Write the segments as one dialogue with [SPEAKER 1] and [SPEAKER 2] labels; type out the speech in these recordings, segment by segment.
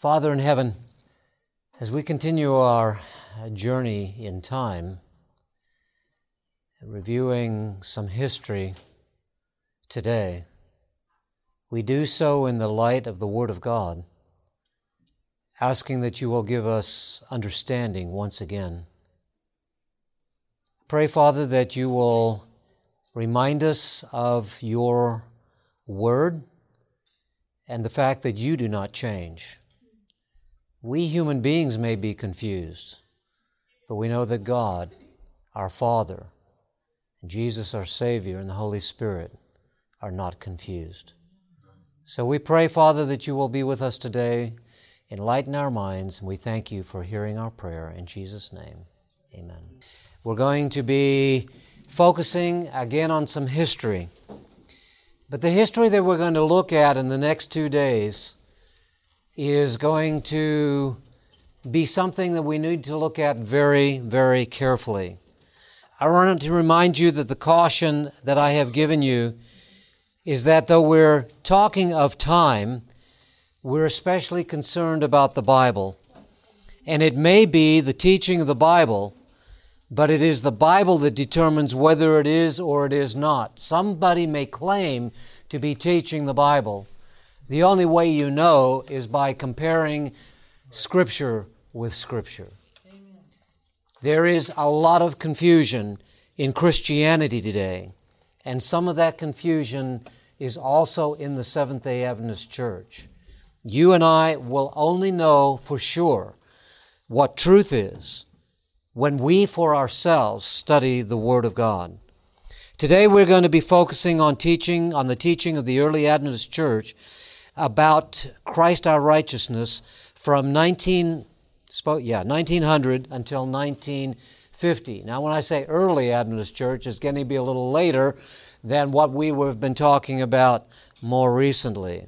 [SPEAKER 1] Father in heaven, as we continue our journey in time, reviewing some history today, we do so in the light of the Word of God, asking that you will give us understanding once again. Pray, Father, that you will remind us of your Word and the fact that you do not change. We human beings may be confused, but we know that God, our Father, Jesus, our Savior, and the Holy Spirit are not confused. So we pray, Father, that you will be with us today, enlighten our minds, and we thank you for hearing our prayer. In Jesus' name, amen. We're going to be focusing again on some history. But the history that we're going to look at in the next two days is going to be something that we need to look at very, very carefully. I wanted to remind you that the caution that I have given you is that though we're talking of time, we're especially concerned about the Bible. And it may be the teaching of the Bible, but it is the Bible that determines whether it is or it is not. Somebody may claim to be teaching the Bible, the only way you know is by comparing Scripture with Scripture. There is a lot of confusion in Christianity today, and some of that confusion is also in the Seventh day Adventist Church. You and I will only know for sure what truth is when we for ourselves study the Word of God. Today we're going to be focusing on teaching, on the teaching of the early Adventist Church about Christ our righteousness from 19, yeah, 1900 until 1950. Now, when I say early Adventist church, it's going to be a little later than what we have been talking about more recently.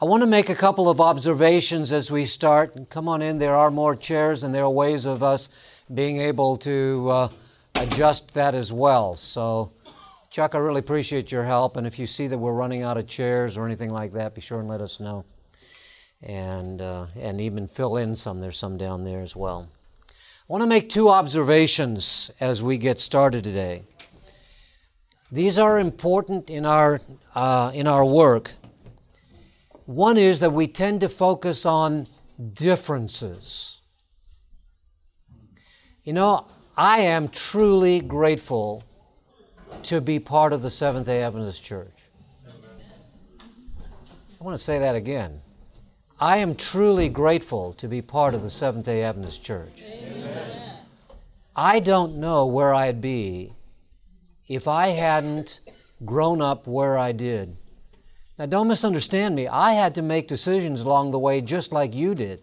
[SPEAKER 1] I want to make a couple of observations as we start. Come on in, there are more chairs and there are ways of us being able to uh, adjust that as well. So, Chuck, I really appreciate your help. And if you see that we're running out of chairs or anything like that, be sure and let us know. And, uh, and even fill in some. There's some down there as well. I want to make two observations as we get started today. These are important in our, uh, in our work. One is that we tend to focus on differences. You know, I am truly grateful to be part of the Seventh day Adventist Church. I want to say that again. I am truly grateful to be part of the Seventh day Adventist Church. Amen. I don't know where I'd be if I hadn't grown up where I did. Now, don't misunderstand me. I had to make decisions along the way just like you did.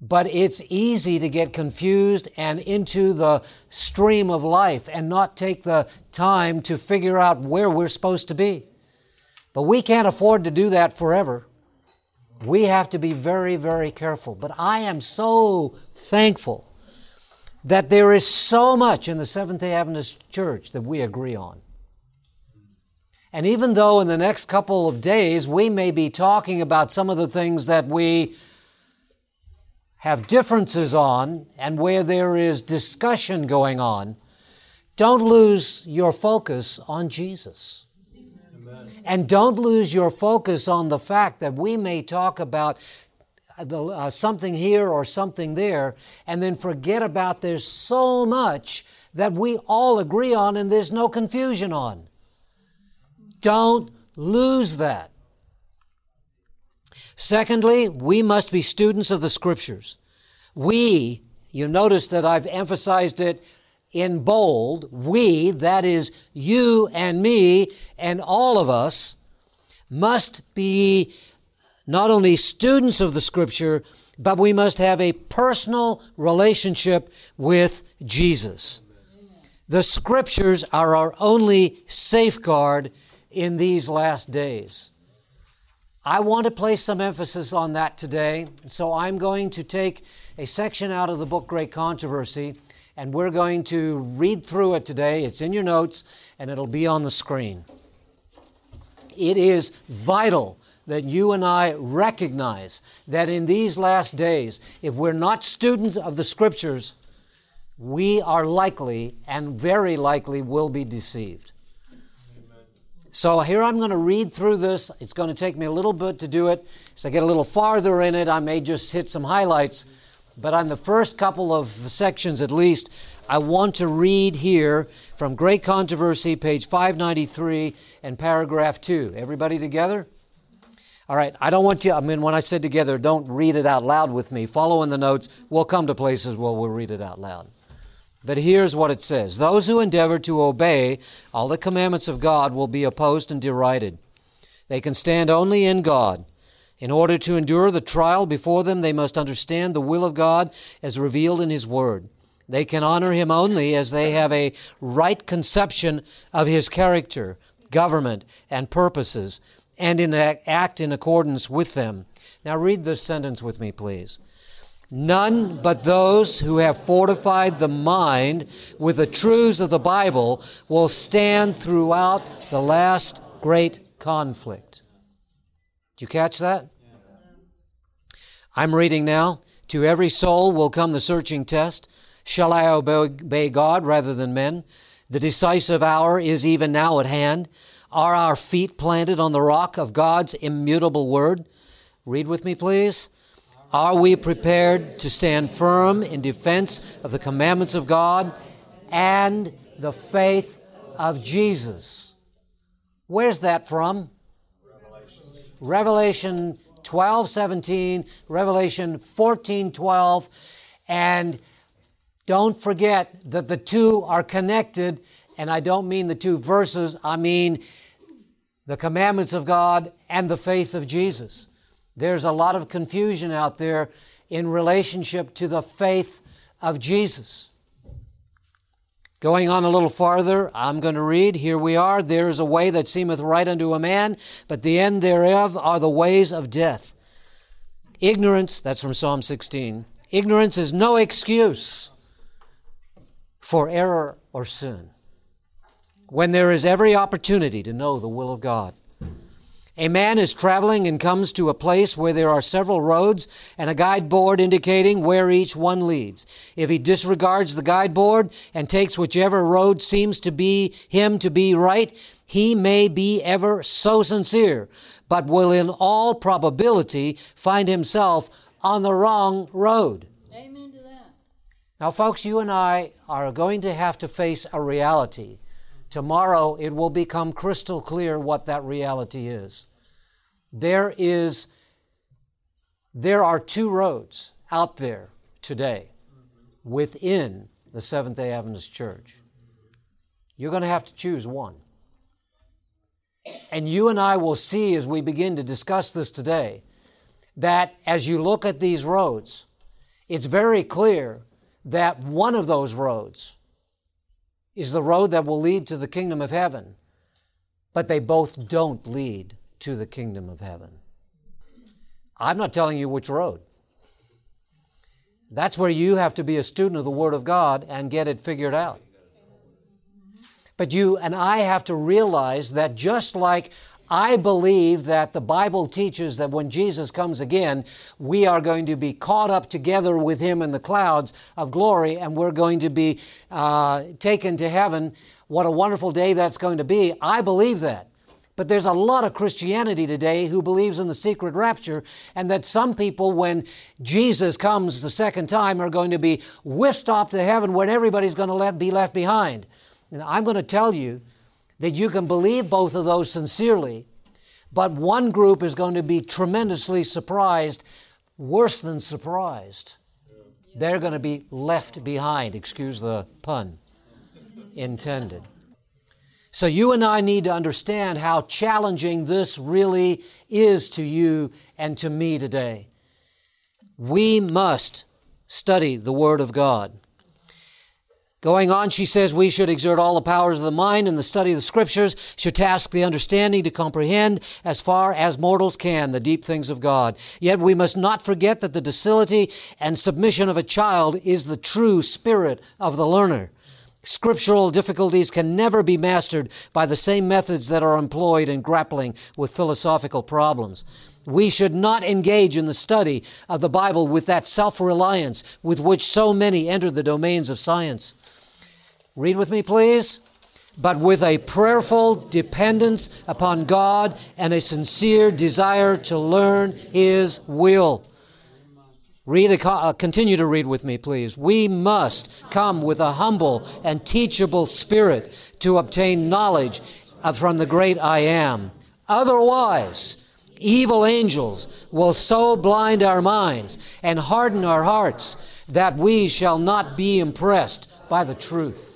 [SPEAKER 1] But it's easy to get confused and into the stream of life and not take the time to figure out where we're supposed to be. But we can't afford to do that forever. We have to be very, very careful. But I am so thankful that there is so much in the Seventh day Adventist Church that we agree on. And even though in the next couple of days we may be talking about some of the things that we have differences on and where there is discussion going on, don't lose your focus on Jesus. And don't lose your focus on the fact that we may talk about uh, something here or something there and then forget about there's so much that we all agree on and there's no confusion on. Don't lose that. Secondly, we must be students of the scriptures. We, you notice that I've emphasized it in bold, we, that is you and me and all of us, must be not only students of the scripture, but we must have a personal relationship with Jesus. The scriptures are our only safeguard in these last days. I want to place some emphasis on that today, so I'm going to take a section out of the book Great Controversy, and we're going to read through it today. It's in your notes, and it'll be on the screen. It is vital that you and I recognize that in these last days, if we're not students of the Scriptures, we are likely and very likely will be deceived. So here I'm going to read through this. It's going to take me a little bit to do it. As I get a little farther in it, I may just hit some highlights. But on the first couple of sections at least, I want to read here from Great Controversy, page 593 and paragraph 2. Everybody together? All right, I don't want you, I mean, when I said together, don't read it out loud with me. Follow in the notes. We'll come to places where we'll read it out loud. But here's what it says Those who endeavor to obey all the commandments of God will be opposed and derided. They can stand only in God. In order to endure the trial before them, they must understand the will of God as revealed in His Word. They can honor Him only as they have a right conception of His character, government, and purposes, and in act in accordance with them. Now read this sentence with me, please. None but those who have fortified the mind with the truths of the Bible will stand throughout the last great conflict. Did you catch that? I'm reading now. To every soul will come the searching test. Shall I obey God rather than men? The decisive hour is even now at hand. Are our feet planted on the rock of God's immutable word? Read with me, please. Are we prepared to stand firm in defense of the commandments of God and the faith of Jesus? Where's that from? Revelation, Revelation 12, 17, Revelation 14, 12. And don't forget that the two are connected. And I don't mean the two verses, I mean the commandments of God and the faith of Jesus. There's a lot of confusion out there in relationship to the faith of Jesus. Going on a little farther, I'm going to read. Here we are. There is a way that seemeth right unto a man, but the end thereof are the ways of death. Ignorance, that's from Psalm 16. Ignorance is no excuse for error or sin when there is every opportunity to know the will of God. A man is traveling and comes to a place where there are several roads and a guide board indicating where each one leads. If he disregards the guide board and takes whichever road seems to be him to be right, he may be ever so sincere, but will in all probability find himself on the wrong road.
[SPEAKER 2] Amen to that.
[SPEAKER 1] Now, folks, you and I are going to have to face a reality. Tomorrow it will become crystal clear what that reality is there is there are two roads out there today within the Seventh day Adventist Church. You're going to have to choose one. And you and I will see as we begin to discuss this today that as you look at these roads, it's very clear that one of those roads is the road that will lead to the kingdom of heaven, but they both don't lead to the kingdom of heaven. I'm not telling you which road. That's where you have to be a student of the Word of God and get it figured out. But you and I have to realize that just like I believe that the Bible teaches that when Jesus comes again, we are going to be caught up together with Him in the clouds of glory and we're going to be uh, taken to heaven. What a wonderful day that's going to be. I believe that. But there's a lot of Christianity today who believes in the secret rapture, and that some people, when Jesus comes the second time, are going to be whisked off to heaven when everybody's going to be left behind. And I'm going to tell you that you can believe both of those sincerely, but one group is going to be tremendously surprised, worse than surprised. They're going to be left behind, excuse the pun intended. So you and I need to understand how challenging this really is to you and to me today. We must study the Word of God. Going on, she says we should exert all the powers of the mind in the study of the Scriptures, should task the understanding to comprehend as far as mortals can the deep things of God. Yet we must not forget that the docility and submission of a child is the true spirit of the learner. Scriptural difficulties can never be mastered by the same methods that are employed in grappling with philosophical problems. We should not engage in the study of the Bible with that self reliance with which so many enter the domains of science. Read with me, please. But with a prayerful dependence upon God and a sincere desire to learn His will. Read, uh, continue to read with me, please. We must come with a humble and teachable spirit to obtain knowledge from the great I am. Otherwise, evil angels will so blind our minds and harden our hearts that we shall not be impressed by the truth.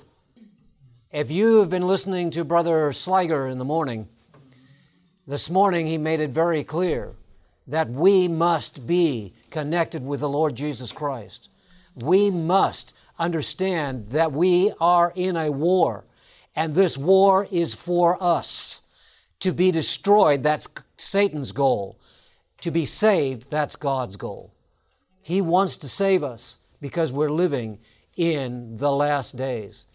[SPEAKER 1] If you have been listening to Brother Sliger in the morning, this morning he made it very clear that we must be connected with the Lord Jesus Christ. We must understand that we are in a war, and this war is for us. To be destroyed, that's Satan's goal. To be saved, that's God's goal. He wants to save us because we're living in the last days.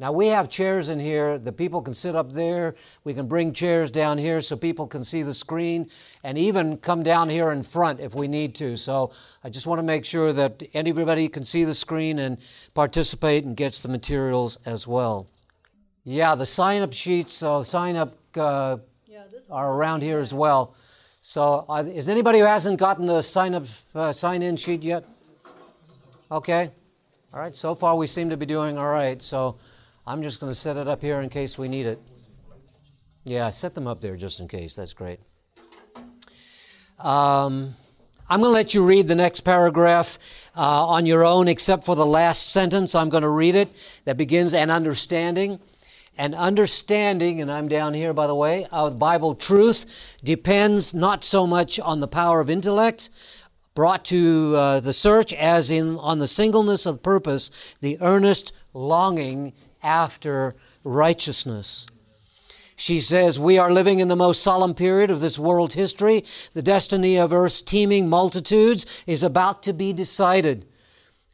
[SPEAKER 1] Now, we have chairs in here. The people can sit up there. We can bring chairs down here so people can see the screen and even come down here in front if we need to. So I just want to make sure that everybody can see the screen and participate and gets the materials as well. Yeah, the sign up sheets, uh, sign up uh, yeah, are around here as well. So, uh, is anybody who hasn't gotten the sign up, uh, sign in sheet yet? Okay. All right. So far, we seem to be doing all right. So, I'm just going to set it up here in case we need it. Yeah, set them up there just in case. That's great. Um, I'm going to let you read the next paragraph uh, on your own, except for the last sentence. I'm going to read it that begins an understanding. And understanding, and I'm down here by the way, of Bible truth depends not so much on the power of intellect brought to uh, the search as in on the singleness of purpose, the earnest longing after righteousness. She says, We are living in the most solemn period of this world's history. The destiny of Earth's teeming multitudes is about to be decided.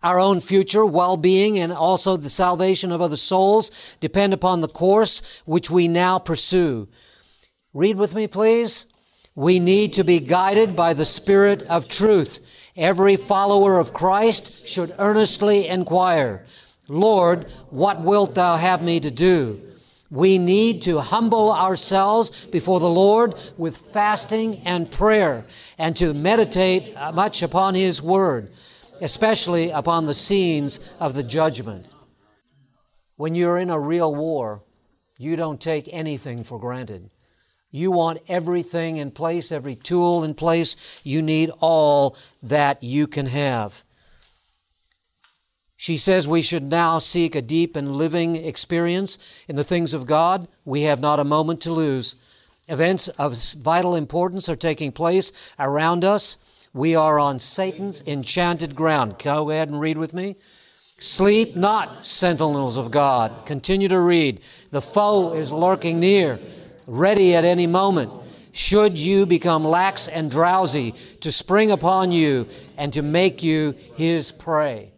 [SPEAKER 1] Our own future, well being, and also the salvation of other souls depend upon the course which we now pursue. Read with me, please. We need to be guided by the Spirit of truth. Every follower of Christ should earnestly inquire Lord, what wilt thou have me to do? We need to humble ourselves before the Lord with fasting and prayer and to meditate much upon His Word, especially upon the scenes of the judgment. When you're in a real war, you don't take anything for granted. You want everything in place, every tool in place. You need all that you can have. She says we should now seek a deep and living experience in the things of God. We have not a moment to lose. Events of vital importance are taking place around us. We are on Satan's enchanted ground. Go ahead and read with me. Sleep not, sentinels of God. Continue to read. The foe is lurking near, ready at any moment. Should you become lax and drowsy, to spring upon you and to make you his prey.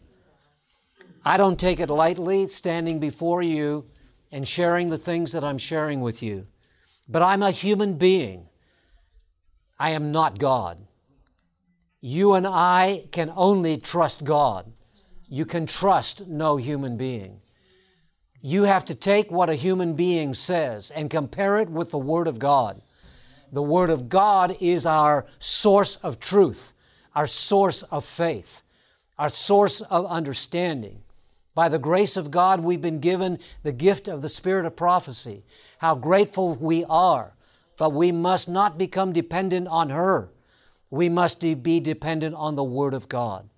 [SPEAKER 1] I don't take it lightly standing before you and sharing the things that I'm sharing with you. But I'm a human being. I am not God. You and I can only trust God. You can trust no human being. You have to take what a human being says and compare it with the Word of God. The Word of God is our source of truth, our source of faith, our source of understanding. By the grace of God, we've been given the gift of the spirit of prophecy. How grateful we are. But we must not become dependent on her. We must be dependent on the Word of God.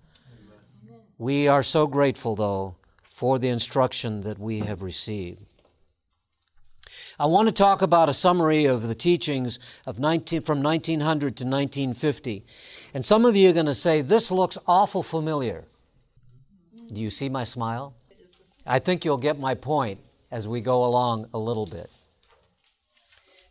[SPEAKER 1] Amen. We are so grateful, though, for the instruction that we have received. I want to talk about a summary of the teachings of 19, from 1900 to 1950. And some of you are going to say, This looks awful familiar. Do you see my smile? I think you'll get my point as we go along a little bit.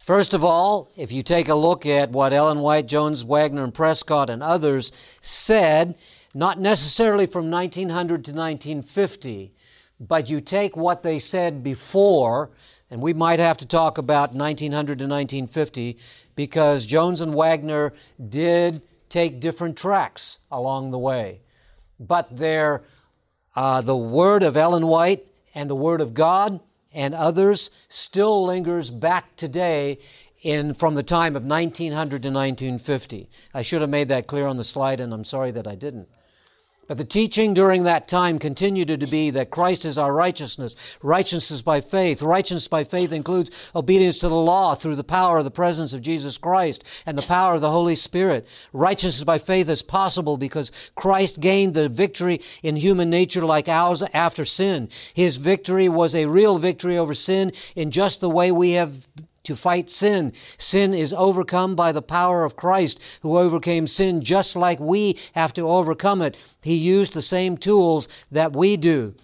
[SPEAKER 1] First of all, if you take a look at what Ellen White, Jones, Waggoner, and Prescott and others said, not necessarily from 1900 to 1950, but you take what they said before, and we might have to talk about 1900 to 1950 because Jones and Waggoner did take different tracks along the way. But their, uh, the word of Ellen White and the word of God and others still lingers back today in from the time of 1900 to 1950. I should have made that clear on the slide, and I'm sorry that I didn't. But the teaching during that time continued to be that Christ is our righteousness, righteousness by faith. Righteousness by faith includes obedience to the law through the power of the presence of Jesus Christ and the power of the Holy Spirit. Righteousness by faith is possible because Christ gained the victory in human nature like ours after sin. His victory was a real victory over sin in just the way we have to fight sin. Sin is overcome by the power of Christ who overcame sin just like we have to overcome it. He used the same tools that we do.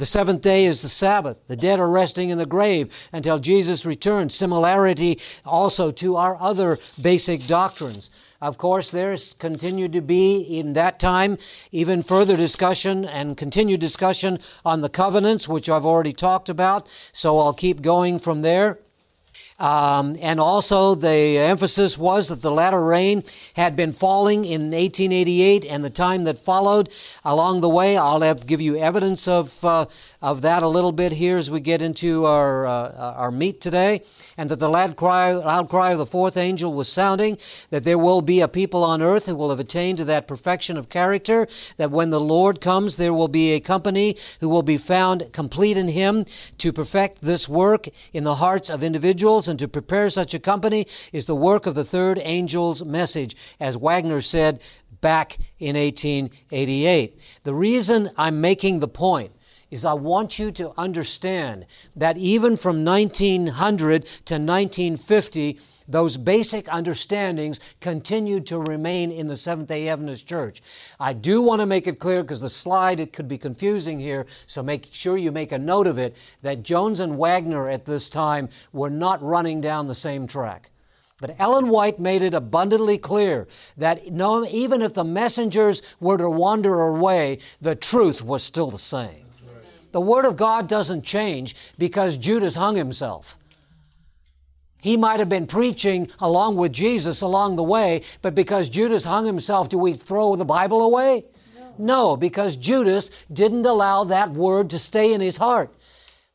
[SPEAKER 1] The seventh day is the Sabbath. The dead are resting in the grave until Jesus returns. Similarity also to our other basic doctrines. Of course, there's continued to be in that time even further discussion and continued discussion on the covenants, which I've already talked about. So I'll keep going from there. Um, and also, the emphasis was that the latter rain had been falling in 1888 and the time that followed. Along the way, I'll give you evidence of, uh, of that a little bit here as we get into our, uh, our meat today. And that the loud cry, loud cry of the fourth angel was sounding, that there will be a people on earth who will have attained to that perfection of character, that when the Lord comes, there will be a company who will be found complete in Him to perfect this work in the hearts of individuals and to prepare such a company is the work of the third angel's message, as Waggoner said back in 1888. The reason I'm making the point is I want you to understand that even from 1900 to 1950, those basic understandings continued to remain in the Seventh day Adventist Church. I do want to make it clear because the slide it could be confusing here, so make sure you make a note of it that Jones and Waggoner at this time were not running down the same track. But Ellen White made it abundantly clear that no, even if the messengers were to wander away, the truth was still the same. The Word of God doesn't change because Judas hung himself. He might have been preaching along with Jesus along the way, but because Judas hung himself, do we throw the Bible away? No, no because Judas didn't allow that word to stay in his heart.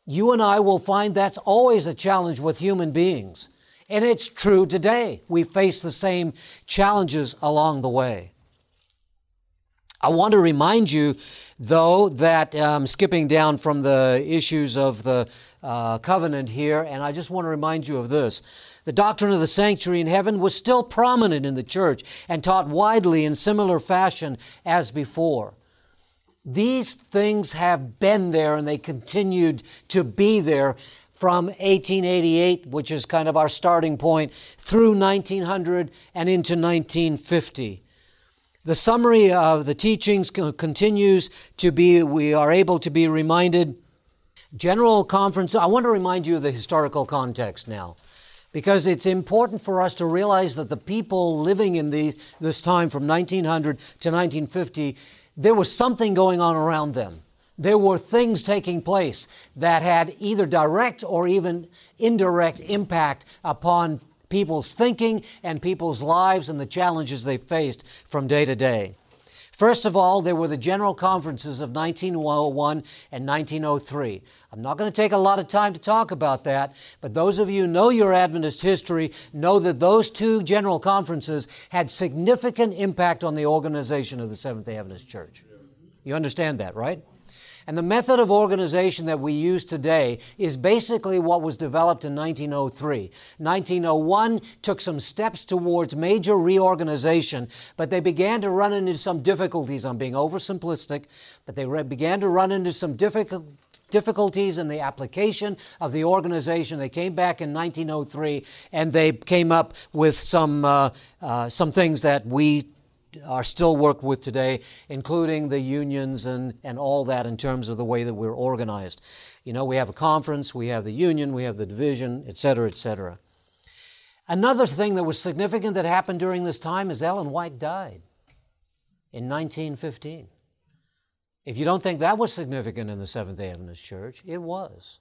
[SPEAKER 1] You and I will find that's always a challenge with human beings. And it's true today. We face the same challenges along the way. I want to remind you, though, that um, skipping down from the issues of the uh, covenant here, and I just want to remind you of this. The doctrine of the sanctuary in heaven was still prominent in the church and taught widely in similar fashion as before. These things have been there and they continued to be there from 1888, which is kind of our starting point, through 1900 and into 1950. The summary of the teachings continues to be, we are able to be reminded. General conference, I want to remind you of the historical context now, because it's important for us to realize that the people living in the, this time from 1900 to 1950, there was something going on around them. There were things taking place that had either direct or even indirect impact upon people's thinking and people's lives and the challenges they faced from day to day. First of all, there were the general conferences of 1901 and 1903. I'm not going to take a lot of time to talk about that, but those of you who know your Adventist history know that those two general conferences had significant impact on the organization of the Seventh day Adventist Church. You understand that, right? And the method of organization that we use today is basically what was developed in 1903. 1901 took some steps towards major reorganization, but they began to run into some difficulties. I'm being oversimplistic, but they re- began to run into some difficult, difficulties in the application of the organization. They came back in 1903 and they came up with some, uh, uh, some things that we are still worked with today, including the unions and, and all that in terms of the way that we're organized. You know, we have a conference, we have the union, we have the division, et cetera, et cetera. Another thing that was significant that happened during this time is Ellen White died in 1915. If you don't think that was significant in the Seventh day Adventist Church, it was.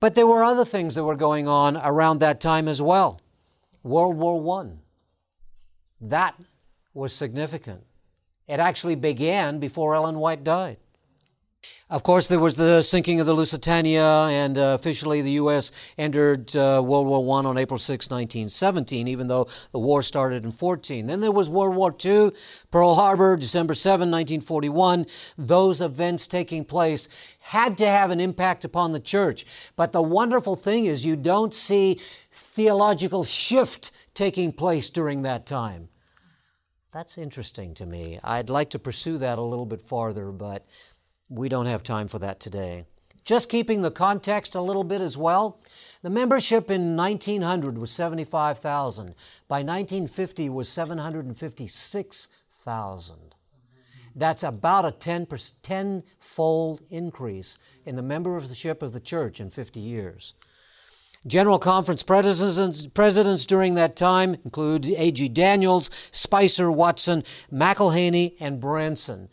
[SPEAKER 1] But there were other things that were going on around that time as well. World War I. That was significant. It actually began before Ellen White died. Of course, there was the sinking of the Lusitania, and uh, officially the U.S. entered uh, World War I on April 6, 1917, even though the war started in 14. Then there was World War II, Pearl Harbor, December 7, 1941. Those events taking place had to have an impact upon the church. But the wonderful thing is, you don't see theological shift taking place during that time. That's interesting to me. I'd like to pursue that a little bit farther, but we don't have time for that today. Just keeping the context a little bit as well. The membership in 1900 was 75,000. By 1950 was 756,000. That's about a 10 tenfold increase in the membership of the church in 50 years. General Conference presidents, presidents during that time include A.G. Daniells, Spicer, Watson, McElhany, and Branson.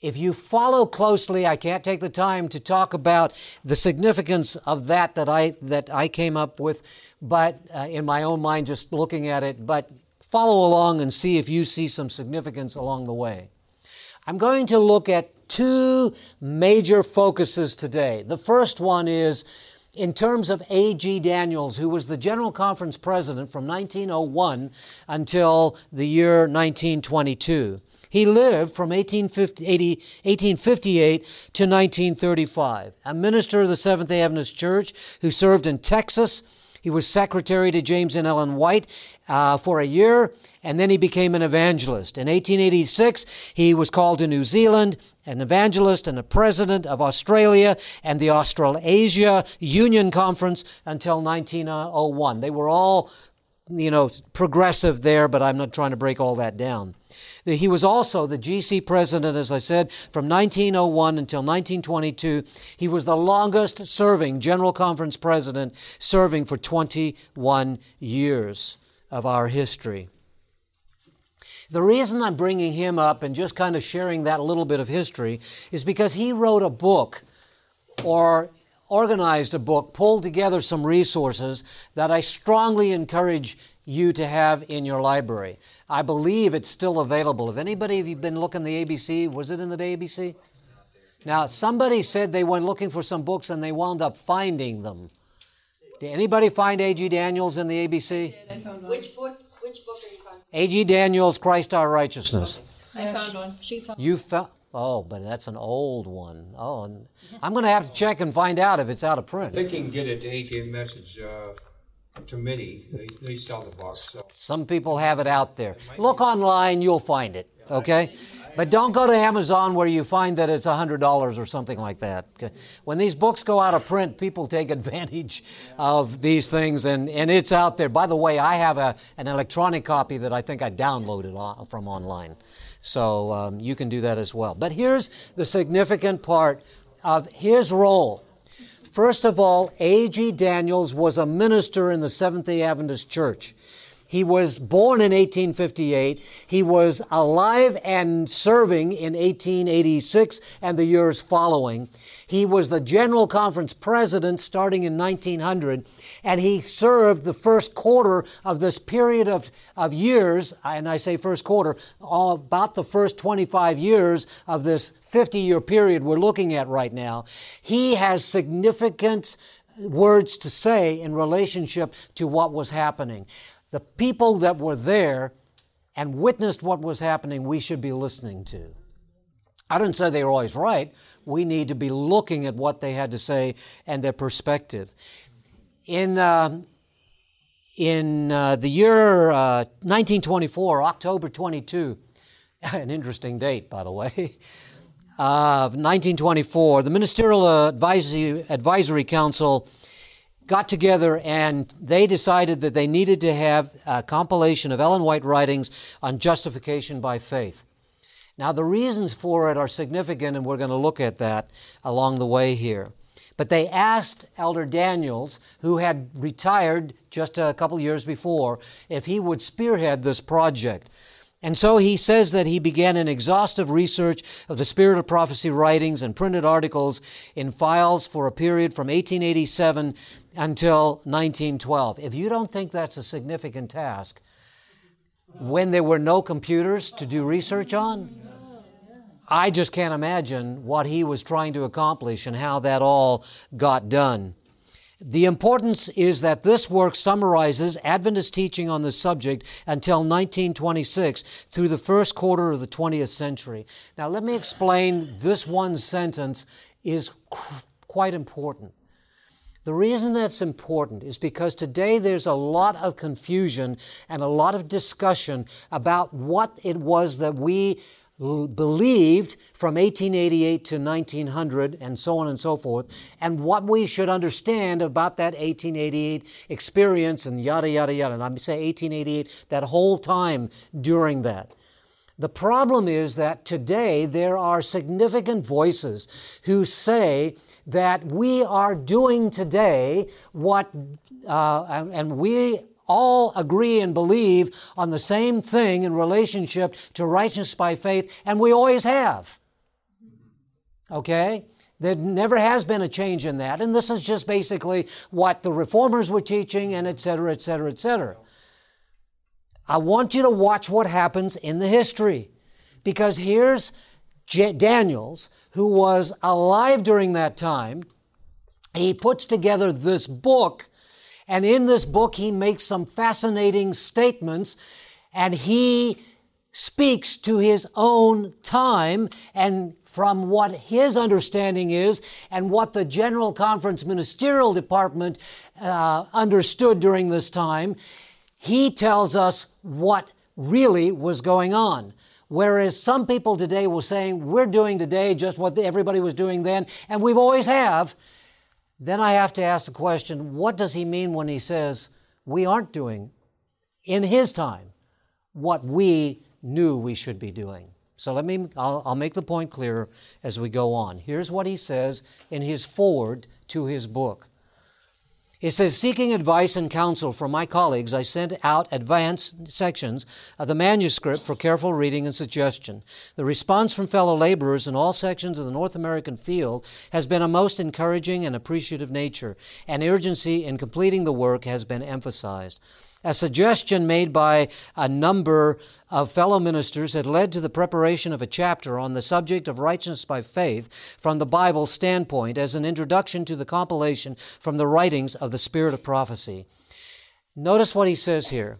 [SPEAKER 1] If you follow closely, I can't take the time to talk about the significance of that that I that I came up with, but uh, in my own mind, just looking at it. But follow along and see if you see some significance along the way. I'm going to look at two major focuses today. The first one is in terms of A.G. Daniells, who was the General Conference president from 1901 until the year 1922. He lived from 1858 to 1935, a minister of the Seventh day Adventist Church who served in Texas. He was secretary to James and Ellen White uh, for a year, and then he became an evangelist. In 1886, he was called to New Zealand an evangelist and a president of Australia and the Australasia Union Conference until 1901. They were all, you know, progressive there, but I'm not trying to break all that down. He was also the GC president, as I said, from 1901 until 1922. He was the longest serving General Conference president, serving for 21 years of our history. The reason I'm bringing him up and just kind of sharing that little bit of history is because he wrote a book or organized a book, pulled together some resources that I strongly encourage you to have in your library. I believe it's still available. If anybody of you been looking the ABC, was it in the ABC? Now, somebody said they went looking for some books and they wound up finding them. Did anybody find A.G. Daniells in the ABC?
[SPEAKER 2] Which book? Which book are you finding?
[SPEAKER 1] A.G. Daniells, Christ Our Righteousness.
[SPEAKER 2] I found one. She found
[SPEAKER 1] You found, oh, but that's an old one. Oh, and I'm going to have to check and find out if it's out of print.
[SPEAKER 3] think you can get it to Message uh, Committee. They, they sell the box. So.
[SPEAKER 1] Some people have it out there. Look online, you'll find it, okay? But don't go to Amazon where you find that it's $100 or something like that. When these books go out of print, people take advantage of these things, and, and it's out there. By the way, I have a, an electronic copy that I think I downloaded on, from online. So um, you can do that as well. But here's the significant part of his role. First of all, A.G. Daniells was a minister in the Seventh day Adventist Church. He was born in 1858. He was alive and serving in 1886 and the years following. He was the General Conference president starting in 1900, and he served the first quarter of this period of, of years, and I say first quarter, about the first 25 years of this 50 year period we're looking at right now. He has significant words to say in relationship to what was happening. The people that were there and witnessed what was happening, we should be listening to. I didn't say they were always right. We need to be looking at what they had to say and their perspective. In, uh, in uh, the year uh, 1924, October 22, an interesting date, by the way, of 1924, the Ministerial Advisory, Advisory Council got together and they decided that they needed to have a compilation of Ellen White writings on justification by faith. Now, the reasons for it are significant, and we're going to look at that along the way here. But they asked Elder Daniells, who had retired just a couple years before, if he would spearhead this project. And so he says that he began an exhaustive research of the Spirit of Prophecy writings and printed articles in files for a period from 1887 until 1912. If you don't think that's a significant task, when there were no computers to do research on, I just can't imagine what he was trying to accomplish and how that all got done. The importance is that this work summarizes Adventist teaching on the subject until 1926 through the first quarter of the 20th century. Now, let me explain this one sentence is quite important. The reason that's important is because today there's a lot of confusion and a lot of discussion about what it was that we believed from 1888 to 1900 and so on and so forth, and what we should understand about that 1888 experience and yada, yada, yada. And I say 1888 that whole time during that. The problem is that today there are significant voices who say that we are doing today what, uh, and, and we all agree and believe on the same thing in relationship to righteousness by faith, and we always have. Okay? There never has been a change in that, and this is just basically what the reformers were teaching, and et cetera, et cetera, et cetera. I want you to watch what happens in the history, because here's Daniells, who was alive during that time. He puts together this book and in this book, he makes some fascinating statements and he speaks to his own time and from what his understanding is and what the General Conference Ministerial Department uh, understood during this time, he tells us what really was going on. Whereas some people today were saying, we're doing today just what everybody was doing then, and we've always have. Then I have to ask the question what does he mean when he says we aren't doing in his time what we knew we should be doing? So let me, I'll, I'll, make the point clearer as we go on. Here's what he says in his forward to his book. It says, seeking advice and counsel from my colleagues, I sent out advanced sections of the manuscript for careful reading and suggestion. The response from fellow laborers in all sections of the North American field has been a most encouraging and appreciative nature, and urgency in completing the work has been emphasized. A suggestion made by a number of fellow ministers had led to the preparation of a chapter on the subject of righteousness by faith from the Bible standpoint as an introduction to the compilation from the writings of the Spirit of prophecy. Notice what he says here.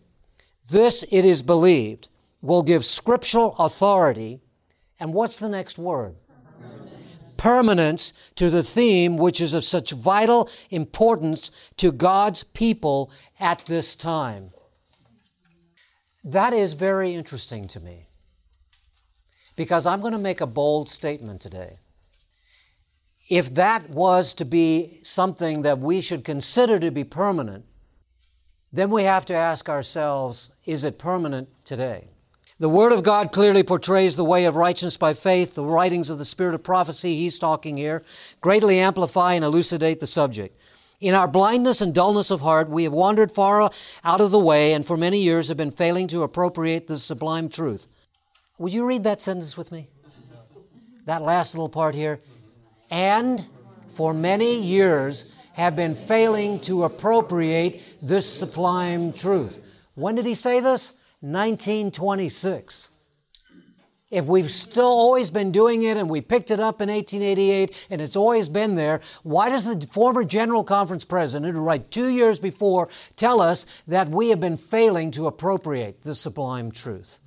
[SPEAKER 1] This, it is believed, will give scriptural authority. And what's the next word? Permanence to the theme which is of such vital importance to God's people at this time. That is very interesting to me because I'm going to make a bold statement today. If that was to be something that we should consider to be permanent, then we have to ask ourselves is it permanent today? The Word of God clearly portrays the way of righteousness by faith. The writings of the Spirit of prophecy he's talking here greatly amplify and elucidate the subject. In our blindness and dullness of heart, we have wandered far out of the way and for many years have been failing to appropriate this sublime truth. Would you read that sentence with me? That last little part here. And for many years have been failing to appropriate this sublime truth. When did he say this? 1926. If we've still always been doing it and we picked it up in 1888 and it's always been there, why does the former General Conference president, who right two years before, tell us that we have been failing to appropriate the sublime truth?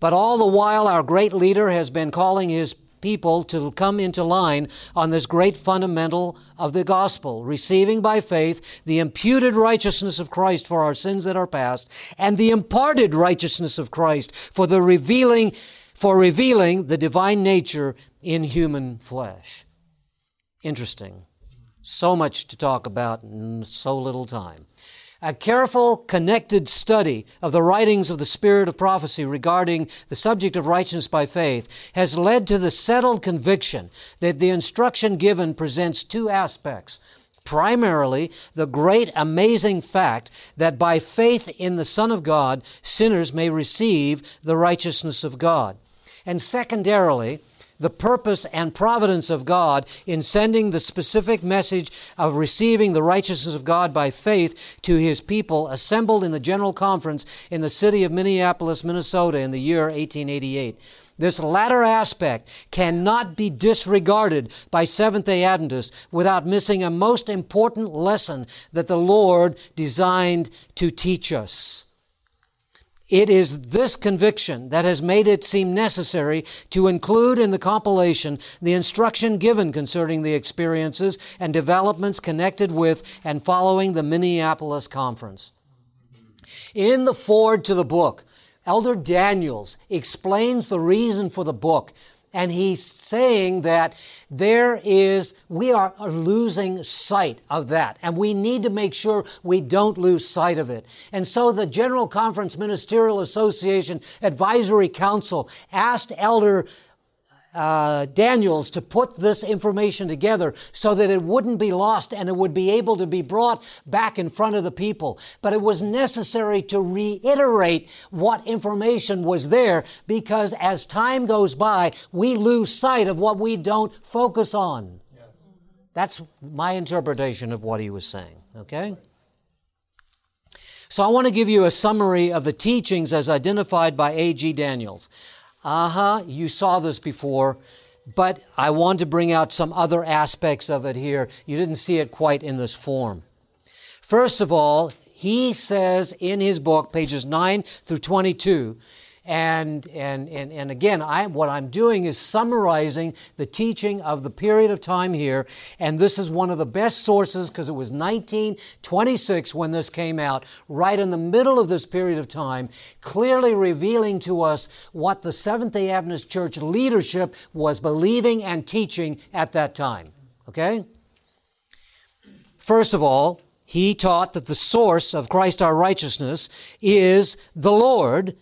[SPEAKER 1] But all the while, our great leader has been calling his people to come into line on this great fundamental of the gospel, receiving by faith the imputed righteousness of Christ for our sins that are past, and the imparted righteousness of Christ for the revealing, for revealing the divine nature in human flesh. Interesting. So much to talk about in so little time. A careful, connected study of the writings of the Spirit of prophecy regarding the subject of righteousness by faith has led to the settled conviction that the instruction given presents two aspects. primarily the great amazing fact that by faith in the Son of God, sinners may receive the righteousness of God. And secondarily, the purpose and providence of God in sending the specific message of receiving the righteousness of God by faith to his people assembled in the General Conference in the city of Minneapolis, Minnesota in the year 1888. This latter aspect cannot be disregarded by Seventh day Adventists without missing a most important lesson that the Lord designed to teach us. It is this conviction that has made it seem necessary to include in the compilation the instruction given concerning the experiences and developments connected with and following the Minneapolis Conference. In the foreword to the book, Elder Daniells explains the reason for the book and he's saying that there is, we are losing sight of that. And we need to make sure we don't lose sight of it. And so the General Conference Ministerial Association Advisory Council asked Elder uh, Daniells to put this information together so that it wouldn't be lost and it would be able to be brought back in front of the people. But it was necessary to reiterate what information was there because as time goes by, we lose sight of what we don't focus on. That's my interpretation of what he was saying, okay? So I want to give you a summary of the teachings as identified by A.G. Daniells. Uh huh, you saw this before, but I want to bring out some other aspects of it here. You didn't see it quite in this form. First of all, he says in his book, pages 9 through 22, and, and, and, and again, I, what I'm doing is summarizing the teaching of the period of time here. And this is one of the best sources because it was 1926 when this came out, right in the middle of this period of time, clearly revealing to us what the Seventh day Adventist Church leadership was believing and teaching at that time. Okay? First of all, he taught that the source of Christ our righteousness is the Lord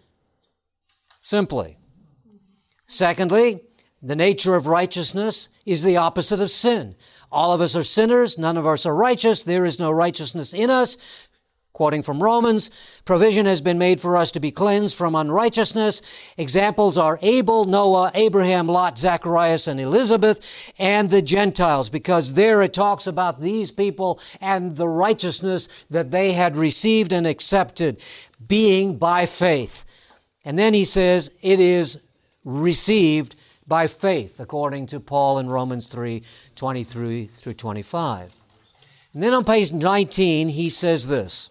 [SPEAKER 1] simply. Secondly, the nature of righteousness is the opposite of sin. All of us are sinners. None of us are righteous. There is no righteousness in us. Quoting from Romans, provision has been made for us to be cleansed from unrighteousness. Examples are Abel, Noah, Abraham, Lot, Zacharias, and Elizabeth, and the Gentiles, because there it talks about these people and the righteousness that they had received and accepted, being by faith. And then he says it is received by faith, according to Paul in Romans 3 23 through 25. And then on page 19, he says this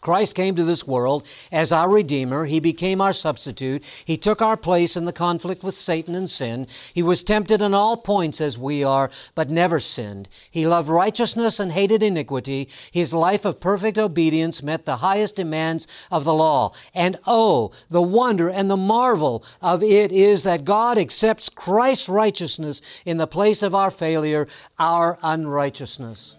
[SPEAKER 1] Christ came to this world as our Redeemer. He became our substitute. He took our place in the conflict with Satan and sin. He was tempted in all points as we are, but never sinned. He loved righteousness and hated iniquity. His life of perfect obedience met the highest demands of the law. And oh, the wonder and the marvel of it is that God accepts Christ's righteousness in the place of our failure, our unrighteousness.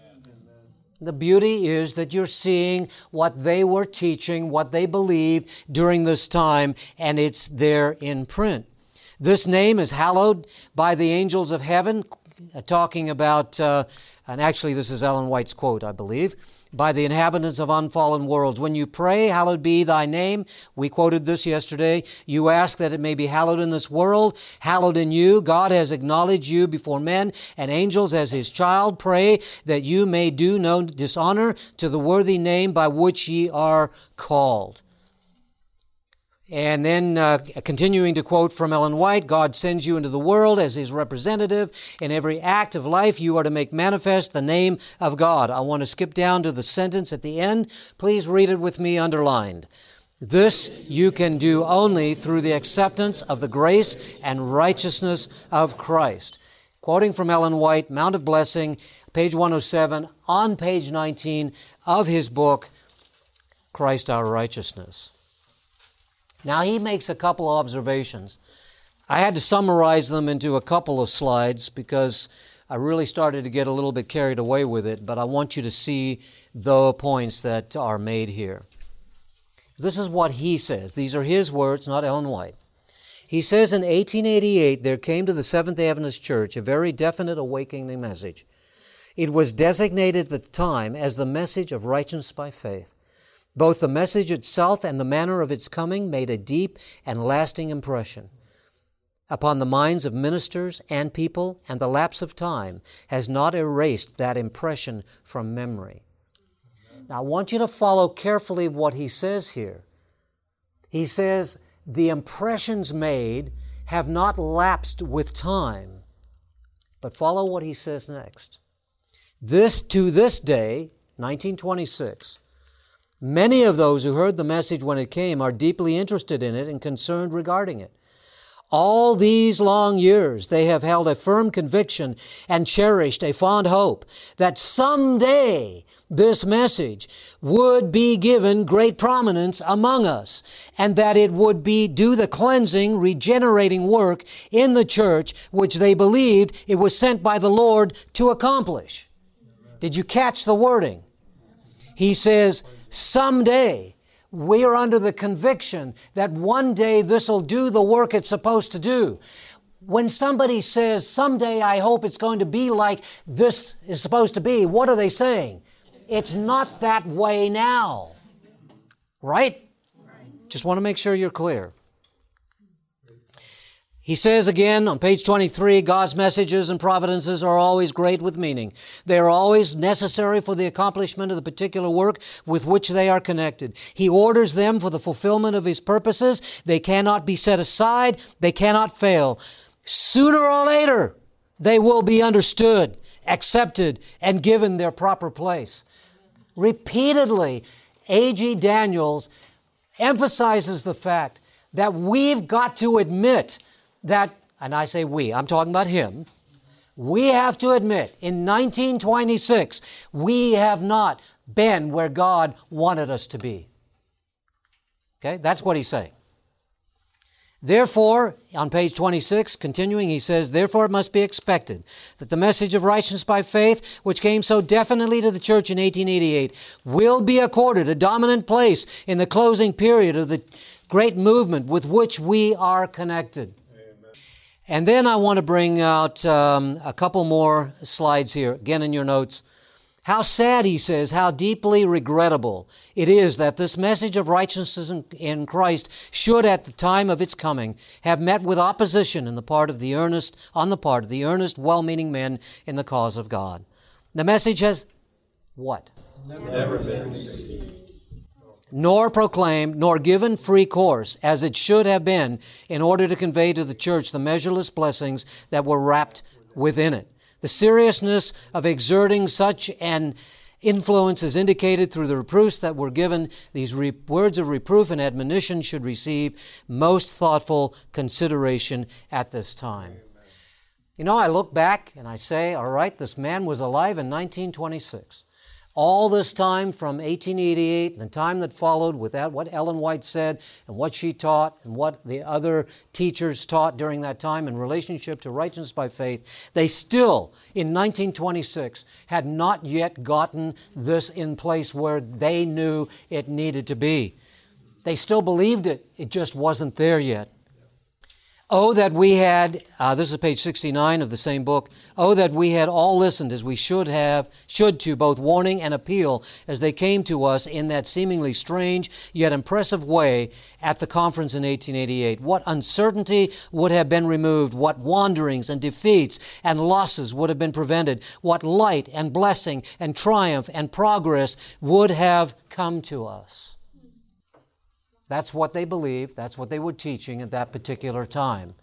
[SPEAKER 1] The beauty is that you're seeing what they were teaching, what they believed during this time, and it's there in print. This name is hallowed by the angels of heaven, talking about, uh, and actually this is Ellen White's quote, I believe by the inhabitants of unfallen worlds. When you pray, hallowed be thy name. We quoted this yesterday. You ask that it may be hallowed in this world, hallowed in you. God has acknowledged you before men and angels as his child. Pray that you may do no dishonor to the worthy name by which ye are called. And then, uh, continuing to quote from Ellen White, God sends you into the world as His representative. In every act of life, you are to make manifest the name of God. I want to skip down to the sentence at the end. Please read it with me underlined. This you can do only through the acceptance of the grace and righteousness of Christ. Quoting from Ellen White, Mount of Blessing, page 107, on page 19 of his book, Christ Our Righteousness. Now, he makes a couple observations. I had to summarize them into a couple of slides because I really started to get a little bit carried away with it, but I want you to see the points that are made here. This is what he says. These are his words, not Ellen White. He says in 1888 there came to the Seventh day Adventist Church a very definite awakening message. It was designated at the time as the message of righteousness by faith. Both the message itself and the manner of its coming made a deep and lasting impression upon the minds of ministers and people, and the lapse of time has not erased that impression from memory. Now, I want you to follow carefully what he says here. He says, The impressions made have not lapsed with time. But follow what he says next. This, to this day, 1926, many of those who heard the message when it came are deeply interested in it and concerned regarding it. All these long years, they have held a firm conviction and cherished a fond hope that someday this message would be given great prominence among us and that it would be do the cleansing, regenerating work in the church which they believed it was sent by the Lord to accomplish. Did you catch the wording? He says, someday we are under the conviction that one day this will do the work it's supposed to do. When somebody says, someday I hope it's going to be like this is supposed to be, what are they saying? It's not that way now. Right? Just want to make sure you're clear. He says again on page 23 God's messages and providences are always great with meaning. They are always necessary for the accomplishment of the particular work with which they are connected. He orders them for the fulfillment of His purposes. They cannot be set aside. They cannot fail. Sooner or later, they will be understood, accepted, and given their proper place. Repeatedly, A.G. Daniells emphasizes the fact that we've got to admit that, and I say we, I'm talking about him, we have to admit in 1926, we have not been where God wanted us to be. Okay, that's what he's saying. Therefore, on page 26, continuing, he says, Therefore it must be expected that the message of righteousness by faith, which came so definitely to the church in 1888, will be accorded a dominant place in the closing period of the great movement with which we are connected. And then I want to bring out um, a couple more slides here, again in your notes. How sad, he says, how deeply regrettable it is that this message of righteousness in Christ should, at the time of its coming, have met with opposition in the part of the earnest, on the part of the earnest, well-meaning men in the cause of God. The message has what?
[SPEAKER 3] Never been
[SPEAKER 1] nor proclaimed, nor given free course, as it should have been, in order to convey to the church the measureless blessings that were wrapped within it. The seriousness of exerting such an influence is indicated through the reproofs that were given. These re- words of reproof and admonition should receive most thoughtful consideration at this time. You know, I look back and I say, all right, this man was alive in 1926 all this time from 1888, the time that followed, with that, what Ellen White said and what she taught and what the other teachers taught during that time in relationship to righteousness by faith, they still, in 1926, had not yet gotten this in place where they knew it needed to be. They still believed it, it just wasn't there yet. Oh, that we had, uh, this is page 69 of the same book. Oh, that we had all listened as we should have, should to both warning and appeal as they came to us in that seemingly strange yet impressive way at the conference in 1888. What uncertainty would have been removed, what wanderings and defeats and losses would have been prevented, what light and blessing and triumph and progress would have come to us. That's what they believed. That's what they were teaching at that particular time.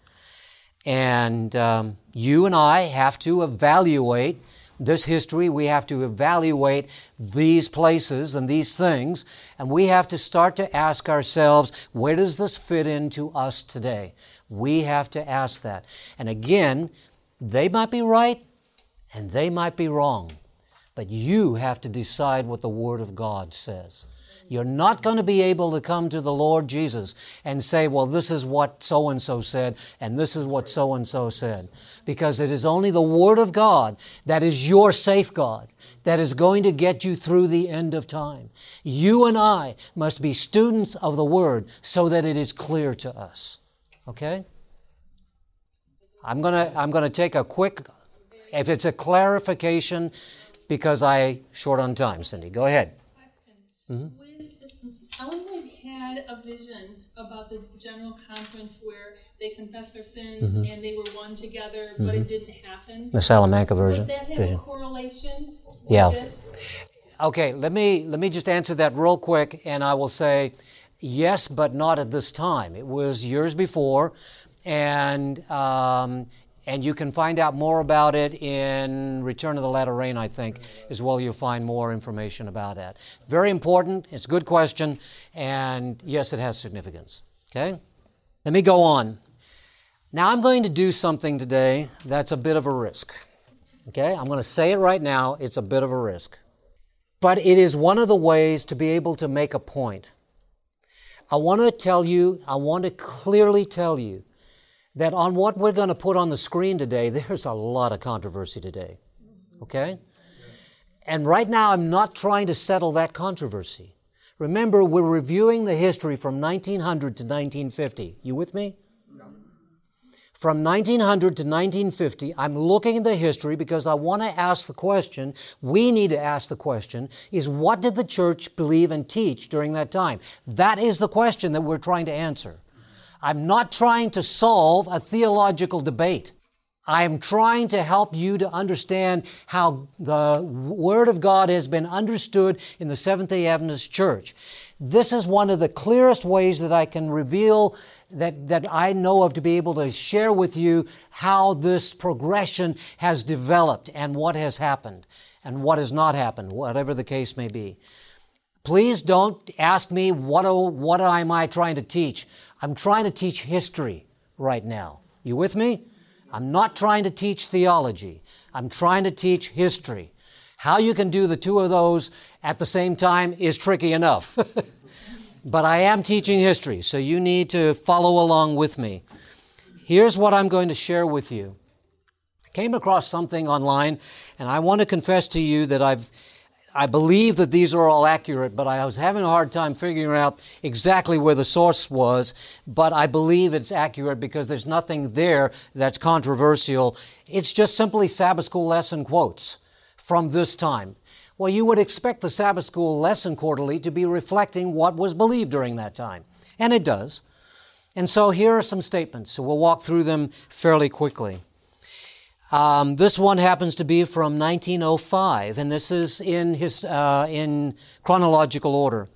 [SPEAKER 1] And um, you and I have to evaluate this history. We have to evaluate these places and these things. And we have to start to ask ourselves, where does this fit into us today? We have to ask that. And again, they might be right and they might be wrong. But you have to decide what the Word of God says. You're not going to be able to come to the Lord Jesus and say, well, this is what so and so said, and this is what so and so said. Because it is only the Word of God that is your safeguard, that is going to get you through the end of time. You and I must be students of the Word so that it is clear to us. Okay? I'm going to, I'm going to take a quick, if it's a clarification, because I short on time. Cindy, go ahead.
[SPEAKER 4] Question. Mm-hmm. When Ellen White had a vision about the general conference where they confessed their sins and they were one together, but it didn't happen.
[SPEAKER 1] The Salamanca vision.
[SPEAKER 4] Would that have
[SPEAKER 1] vision.
[SPEAKER 4] a correlation with
[SPEAKER 1] Yeah.
[SPEAKER 4] this?
[SPEAKER 1] Okay, let me let me just answer that real quick, and I will say yes, but not at this time. It was years before, and um, and you can find out more about it in Return of the Latter Rain. I think as well. You'll find more information about that. Very important. It's a good question, and yes, it has significance. Okay, let me go on. Now I'm going to do something today that's a bit of a risk. Okay, I'm going to say it right now. It's a bit of a risk. But it is one of the ways to be able to make a point. I want to tell you, I want to clearly tell you that on what we're going to put on the screen today, there's a lot of controversy today. Okay? And right now, I'm not trying to settle that controversy. Remember, we're reviewing the history from 1900 to 1950. You with me? From 1900 to 1950, I'm looking at the history because I want to ask the question, we need to ask the question, is what did the church believe and teach during that time? That is the question that we're trying to answer. I'm not trying to solve a theological debate. I am trying to help you to understand how the Word of God has been understood in the Seventh day Adventist Church. This is one of the clearest ways that I can reveal that, that I know of to be able to share with you how this progression has developed and what has happened and what has not happened, whatever the case may be. Please don't ask me what, what am I trying to teach. I'm trying to teach history right now. You with me? I'm not trying to teach theology. I'm trying to teach history. How you can do the two of those at the same time is tricky enough. but I am teaching history, so you need to follow along with me. Here's what I'm going to share with you. I came across something online, and I want to confess to you that I've I believe that these are all accurate, but I was having a hard time figuring out exactly where the source was. But I believe it's accurate because there's nothing there that's controversial. It's just simply Sabbath school lesson quotes from this time. Well, you would expect the Sabbath school lesson quarterly to be reflecting what was believed during that time. And it does. And so here are some statements. So we'll walk through them fairly quickly. Um, this one happens to be from 1905, and this is in his uh, in chronological order.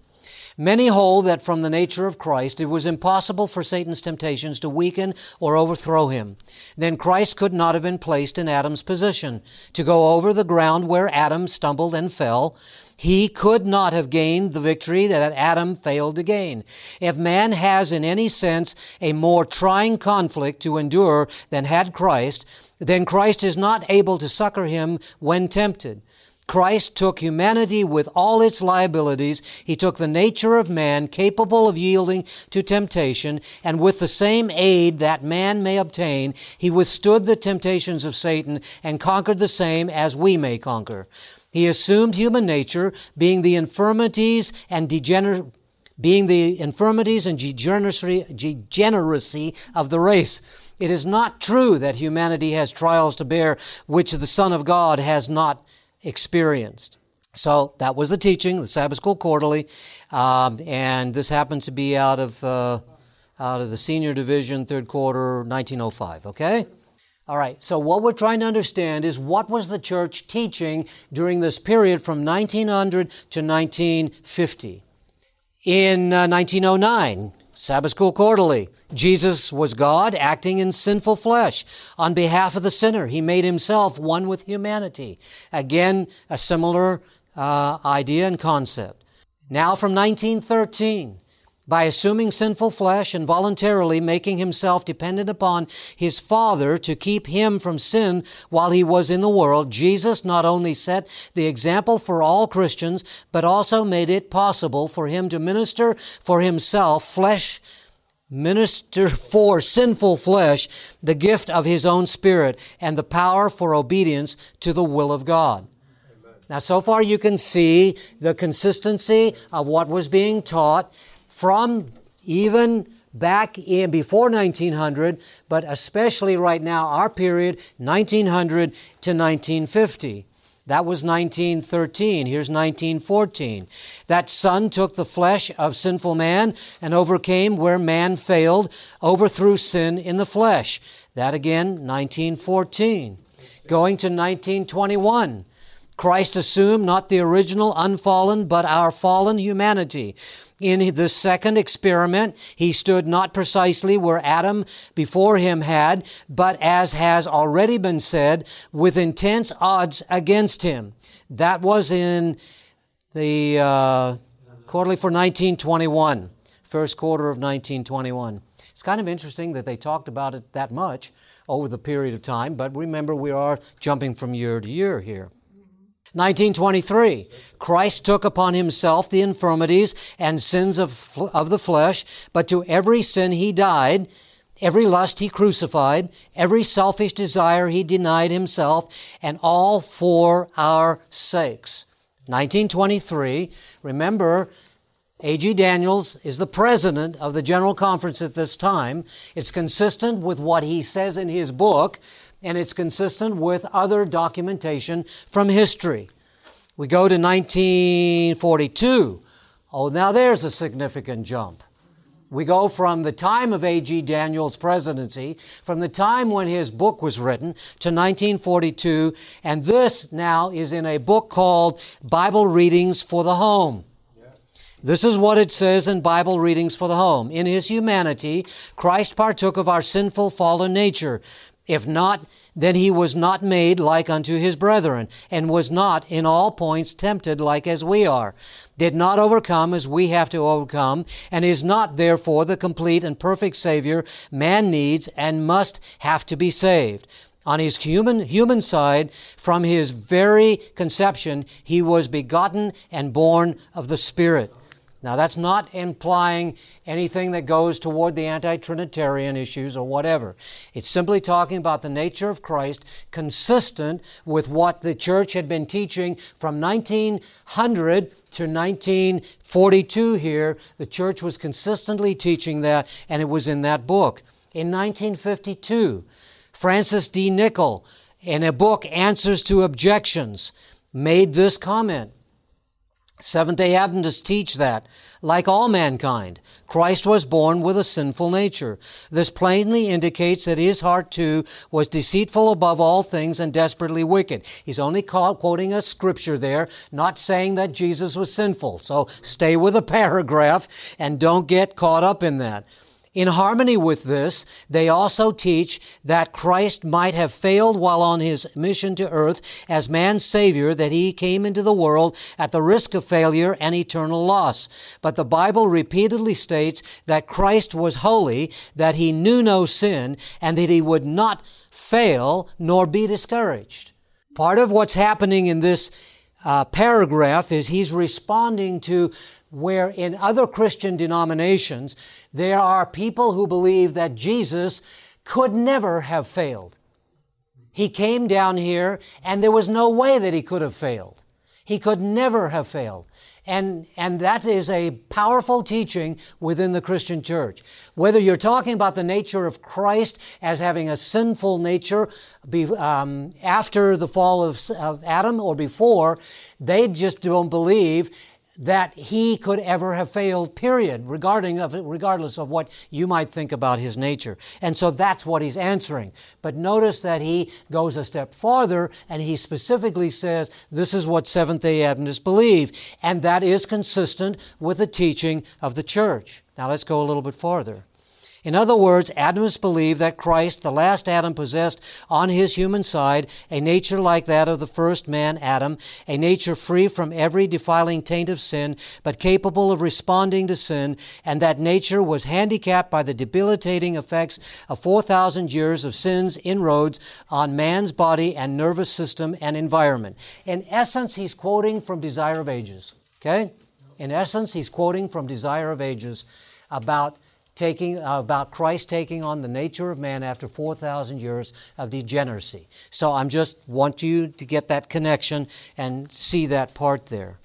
[SPEAKER 1] Many hold that from the nature of Christ it was impossible for Satan's temptations to weaken or overthrow him. Then Christ could not have been placed in Adam's position to go over the ground where Adam stumbled and fell. He could not have gained the victory that Adam failed to gain. If man has in any sense a more trying conflict to endure than had Christ, then Christ is not able to succor him when tempted. Christ took humanity with all its liabilities. He took the nature of man capable of yielding to temptation, and with the same aid that man may obtain, he withstood the temptations of Satan and conquered the same as we may conquer. He assumed human nature, being the infirmities and being the infirmities and degeneracy, degeneracy of the race. It is not true that humanity has trials to bear which the Son of God has not experienced. So that was the teaching, the Sabbath School Quarterly, um, and this happens to be out of uh, out of the senior division, third quarter, 1905. Okay. All right, so what we're trying to understand is what was the church teaching during this period from 1900 to 1950. In uh, 1909, Sabbath School Quarterly, Jesus was God acting in sinful flesh. On behalf of the sinner, he made himself one with humanity. Again, a similar uh, idea and concept. Now from 1913, by assuming sinful flesh and voluntarily making himself dependent upon his Father to keep him from sin while he was in the world, Jesus not only set the example for all Christians, but also made it possible for him to minister for himself flesh minister for sinful flesh the gift of his own spirit and the power for obedience to the will of God. Now, so far you can see the consistency of what was being taught from even back in before 1900, but especially right now, our period, 1900 to 1950. That was 1913. Here's 1914. That Son took the flesh of sinful man and overcame where man failed, overthrew sin in the flesh. That again, 1914. Going to 1921. Christ assumed not the original unfallen, but our fallen humanity. In the second experiment, he stood not precisely where Adam before him had, but as has already been said, with intense odds against him. That was in the uh, quarterly for 1921, first quarter of 1921. It's kind of interesting that they talked about it that much over the period of time, but remember we are jumping from year to year here. 1923, Christ took upon himself the infirmities and sins of, of the flesh, but to every sin he died, every lust he crucified, every selfish desire he denied himself, and all for our sakes. 1923, remember, A.G. Daniells is the president of the General Conference at this time. It's consistent with what he says in his book and it's consistent with other documentation from history. We go to 1942. Oh, now there's a significant jump. We go from the time of A.G. Daniells' presidency, from the time when his book was written, to 1942, and this now is in a book called Bible Readings for the Home. This is what it says in Bible readings for the home. In his humanity, Christ partook of our sinful fallen nature, if not, then he was not made like unto his brethren, and was not in all points tempted like as we are, did not overcome as we have to overcome, and is not therefore the complete and perfect Savior man needs and must have to be saved. On his human, human side, from his very conception, he was begotten and born of the Spirit. Now, that's not implying anything that goes toward the anti Trinitarian issues or whatever. It's simply talking about the nature of Christ consistent with what the church had been teaching from 1900 to 1942 here. The church was consistently teaching that, and it was in that book. In 1952, Francis D. Nichol, in a book, Answers to Objections, made this comment. Seventh day Adventists teach that, like all mankind, Christ was born with a sinful nature. This plainly indicates that his heart too was deceitful above all things and desperately wicked. He's only quoting a scripture there, not saying that Jesus was sinful. So stay with the paragraph and don't get caught up in that. In harmony with this, they also teach that Christ might have failed while on his mission to earth as man's Savior, that he came into the world at the risk of failure and eternal loss. But the Bible repeatedly states that Christ was holy, that he knew no sin, and that he would not fail nor be discouraged. Part of what's happening in this uh, paragraph is he's responding to where in other Christian denominations there are people who believe that Jesus could never have failed. He came down here and there was no way that he could have failed. He could never have failed. And, and that is a powerful teaching within the Christian church. Whether you're talking about the nature of Christ as having a sinful nature be, um, after the fall of, of Adam or before, they just don't believe that he could ever have failed, period, regarding of, regardless of what you might think about his nature. And so that's what he's answering. But notice that he goes a step farther and he specifically says, this is what Seventh day Adventists believe. And that is consistent with the teaching of the church. Now let's go a little bit farther. In other words, Adventists believe that Christ, the last Adam, possessed on his human side a nature like that of the first man, Adam, a nature free from every defiling taint of sin, but capable of responding to sin, and that nature was handicapped by the debilitating effects of 4,000 years of sin's inroads on man's body and nervous system and environment. In essence, he's quoting from Desire of Ages. Okay? In essence, he's quoting from Desire of Ages about taking uh, about Christ taking on the nature of man after 4,000 years of degeneracy. So I'm just want you to get that connection and see that part there.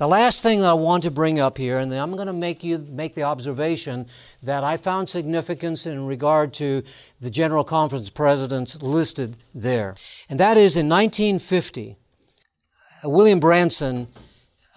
[SPEAKER 1] The last thing that I want to bring up here, and I'm going to make you make the observation that I found significance in regard to the General Conference presidents listed there. And that is in 1950, William Branson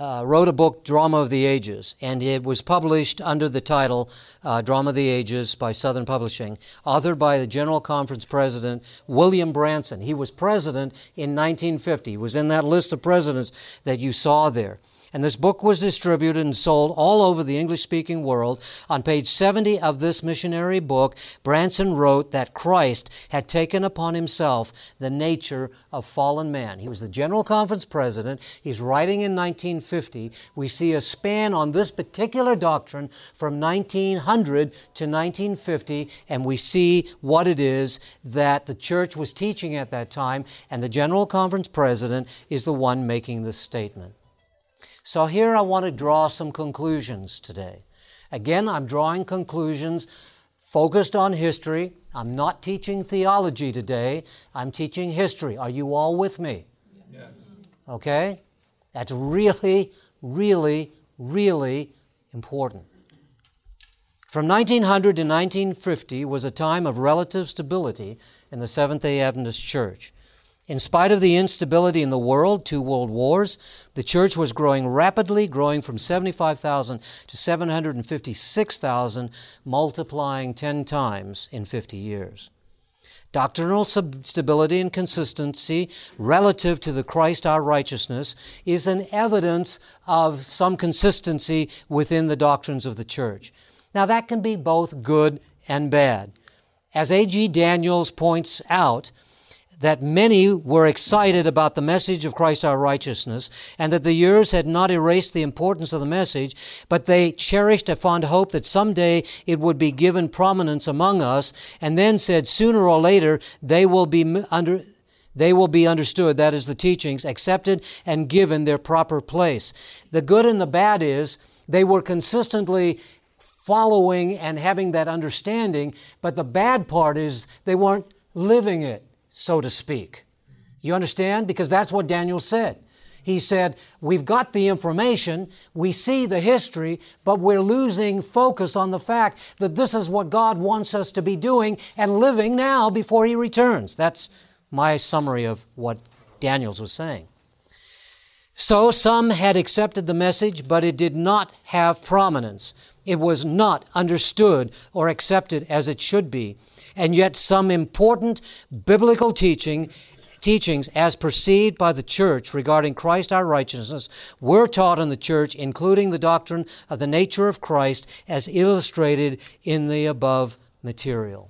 [SPEAKER 1] uh, wrote a book, Drama of the Ages, and it was published under the title uh, Drama of the Ages by Southern Publishing, authored by the General Conference President William Branson. He was president in 1950. He was in that list of presidents that you saw there. And this book was distributed and sold all over the English speaking world. On page 70 of this missionary book, Branson wrote that Christ had taken upon himself the nature of fallen man. He was the General Conference president. He's writing in 1950. We see a span on this particular doctrine from 1900 to 1950, and we see what it is that the church was teaching at that time, and the General Conference president is the one making this statement. So here I want to draw some conclusions today. Again, I'm drawing conclusions focused on history. I'm not teaching theology today. I'm teaching history. Are you all with me?
[SPEAKER 3] Yeah.
[SPEAKER 1] Okay? That's really, really, really important. From 1900 to 1950 was a time of relative stability in the Seventh day Adventist Church. In spite of the instability in the world, two world wars, the church was growing rapidly, growing from 75,000 to 756,000, multiplying 10 times in 50 years. Doctrinal stability and consistency relative to the Christ our righteousness is an evidence of some consistency within the doctrines of the church. Now, that can be both good and bad. As A.G. Daniells points out, that many were excited about the message of Christ our righteousness, and that the years had not erased the importance of the message, but they cherished a fond hope that someday it would be given prominence among us, and then said sooner or later they will be under, they will be understood, that is, the teachings, accepted and given their proper place. The good and the bad is they were consistently following and having that understanding, but the bad part is they weren't living it so to speak. You understand? Because that's what Daniel said. He said, We've got the information, we see the history, but we're losing focus on the fact that this is what God wants us to be doing and living now before He returns. That's my summary of what Daniells was saying. So some had accepted the message, but it did not have prominence. It was not understood or accepted as it should be and yet some important biblical teaching teachings as perceived by the church regarding Christ our righteousness were taught in the church, including the doctrine of the nature of Christ as illustrated in the above material.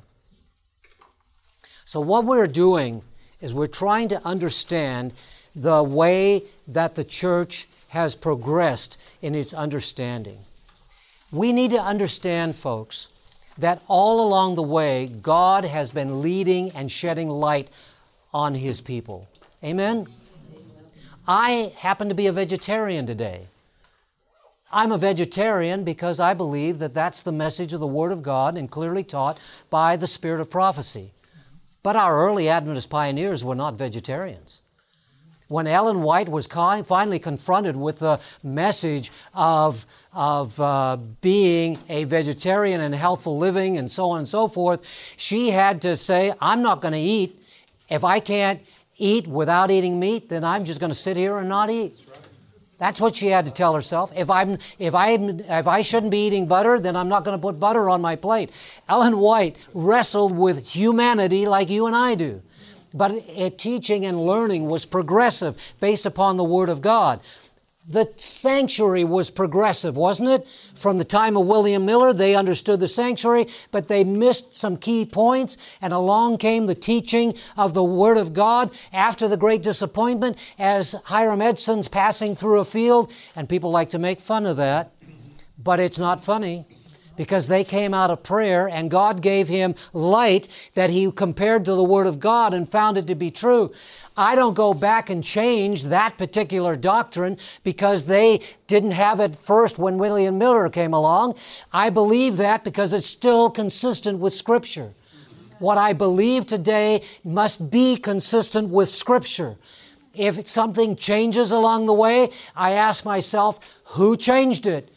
[SPEAKER 1] So, what we're doing is we're trying to understand the way that the church has progressed in its understanding. We need to understand, folks, that all along the way, God has been leading and shedding light on His people. Amen? I happen to be a vegetarian today. I'm a vegetarian because I believe that that's the message of the Word of God and clearly taught by the Spirit of prophecy. But our early Adventist pioneers were not vegetarians when Ellen White was finally confronted with the message of, of uh, being a vegetarian and healthful living and so on and so forth, she had to say, I'm not going to eat. If I can't eat without eating meat, then I'm just going to sit here and not eat. That's what she had to tell herself. If I'm, if I, if I shouldn't be eating butter, then I'm not going to put butter on my plate. Ellen White wrestled with humanity like you and I do but eh, teaching and learning was progressive based upon the Word of God. The sanctuary was progressive, wasn't it? From the time of William Miller, they understood the sanctuary, but they missed some key points, and along came the teaching of the Word of God after the Great Disappointment as Hiram Edson's passing through a field, and people like to make fun of that, but it's not funny because they came out of prayer and God gave him light that he compared to the Word of God and found it to be true. I don't go back and change that particular doctrine because they didn't have it first when William Miller came along. I believe that because it's still consistent with Scripture. What I believe today must be consistent with Scripture. If something changes along the way, I ask myself, who changed it?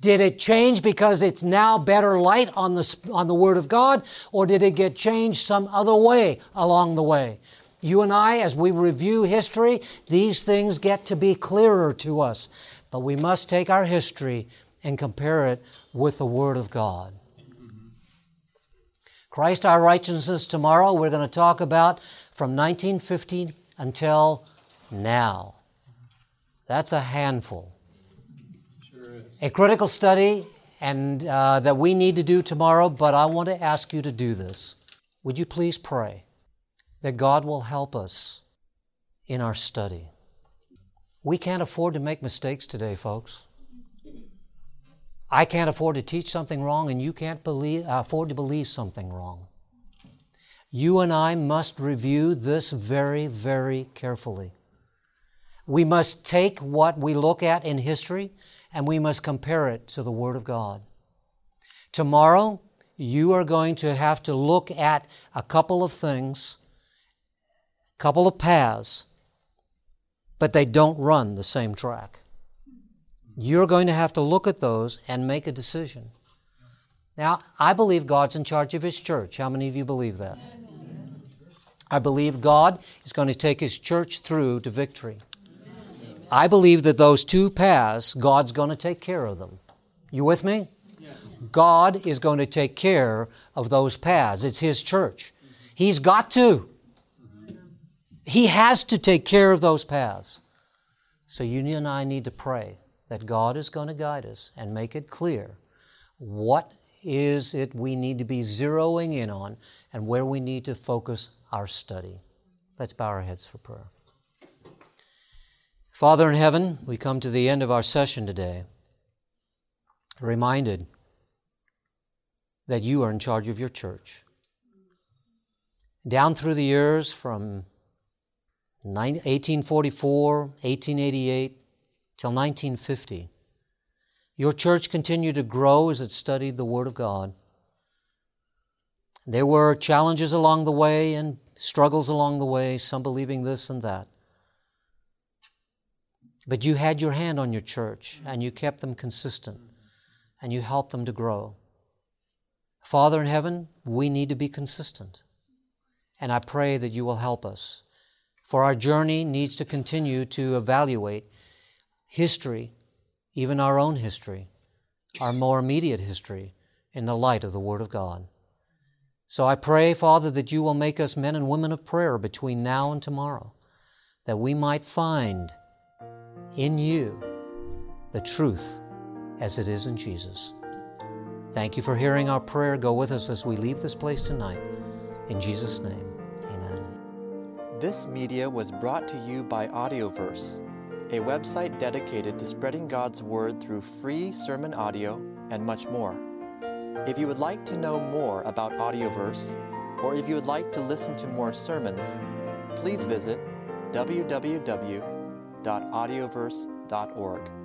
[SPEAKER 1] Did it change because it's now better light on the, on the Word of God, or did it get changed some other way along the way? You and I, as we review history, these things get to be clearer to us. But we must take our history and compare it with the Word of God. Christ our righteousness tomorrow, we're going to talk about from 1950 until now. That's a handful. A critical study and uh, that we need to do tomorrow, but I want to ask you to do this. Would you please pray that God will help us in our study? We can't afford to make mistakes today, folks. I can't afford to teach something wrong, and you can't believe, afford to believe something wrong. You and I must review this very, very carefully. We must take what we look at in history and we must compare it to the Word of God. Tomorrow, you are going to have to look at a couple of things, a couple of paths, but they don't run the same track. You're going to have to look at those and make a decision. Now, I believe God's in charge of His church. How many of you believe that? I believe God is going to take His church through to victory. I believe that those two paths, God's going to take care of them. You with me? God is going to take care of those paths. It's His church. He's got to. He has to take care of those paths. So you and I need to pray that God is going to guide us and make it clear what is it we need to be zeroing in on and where we need to focus our study. Let's bow our heads for prayer. Father in heaven, we come to the end of our session today, reminded that you are in charge of your church. Down through the years from 1844, 1888, till 1950, your church continued to grow as it studied the Word of God. There were challenges along the way and struggles along the way, some believing this and that. But you had your hand on your church and you kept them consistent and you helped them to grow. Father in heaven, we need to be consistent. And I pray that you will help us. For our journey needs to continue to evaluate history, even our own history, our more immediate history, in the light of the Word of God. So I pray, Father, that you will make us men and women of prayer between now and tomorrow, that we might find in you the truth as it is in Jesus. Thank you for hearing our prayer. Go with us as we leave this place tonight. In Jesus' name, amen.
[SPEAKER 5] This media was brought to you by Audioverse, a website dedicated to spreading God's Word through free sermon audio and much more. If you would like to know more about Audioverse, or if you would like to listen to more sermons, please visit www www.audioverse.org.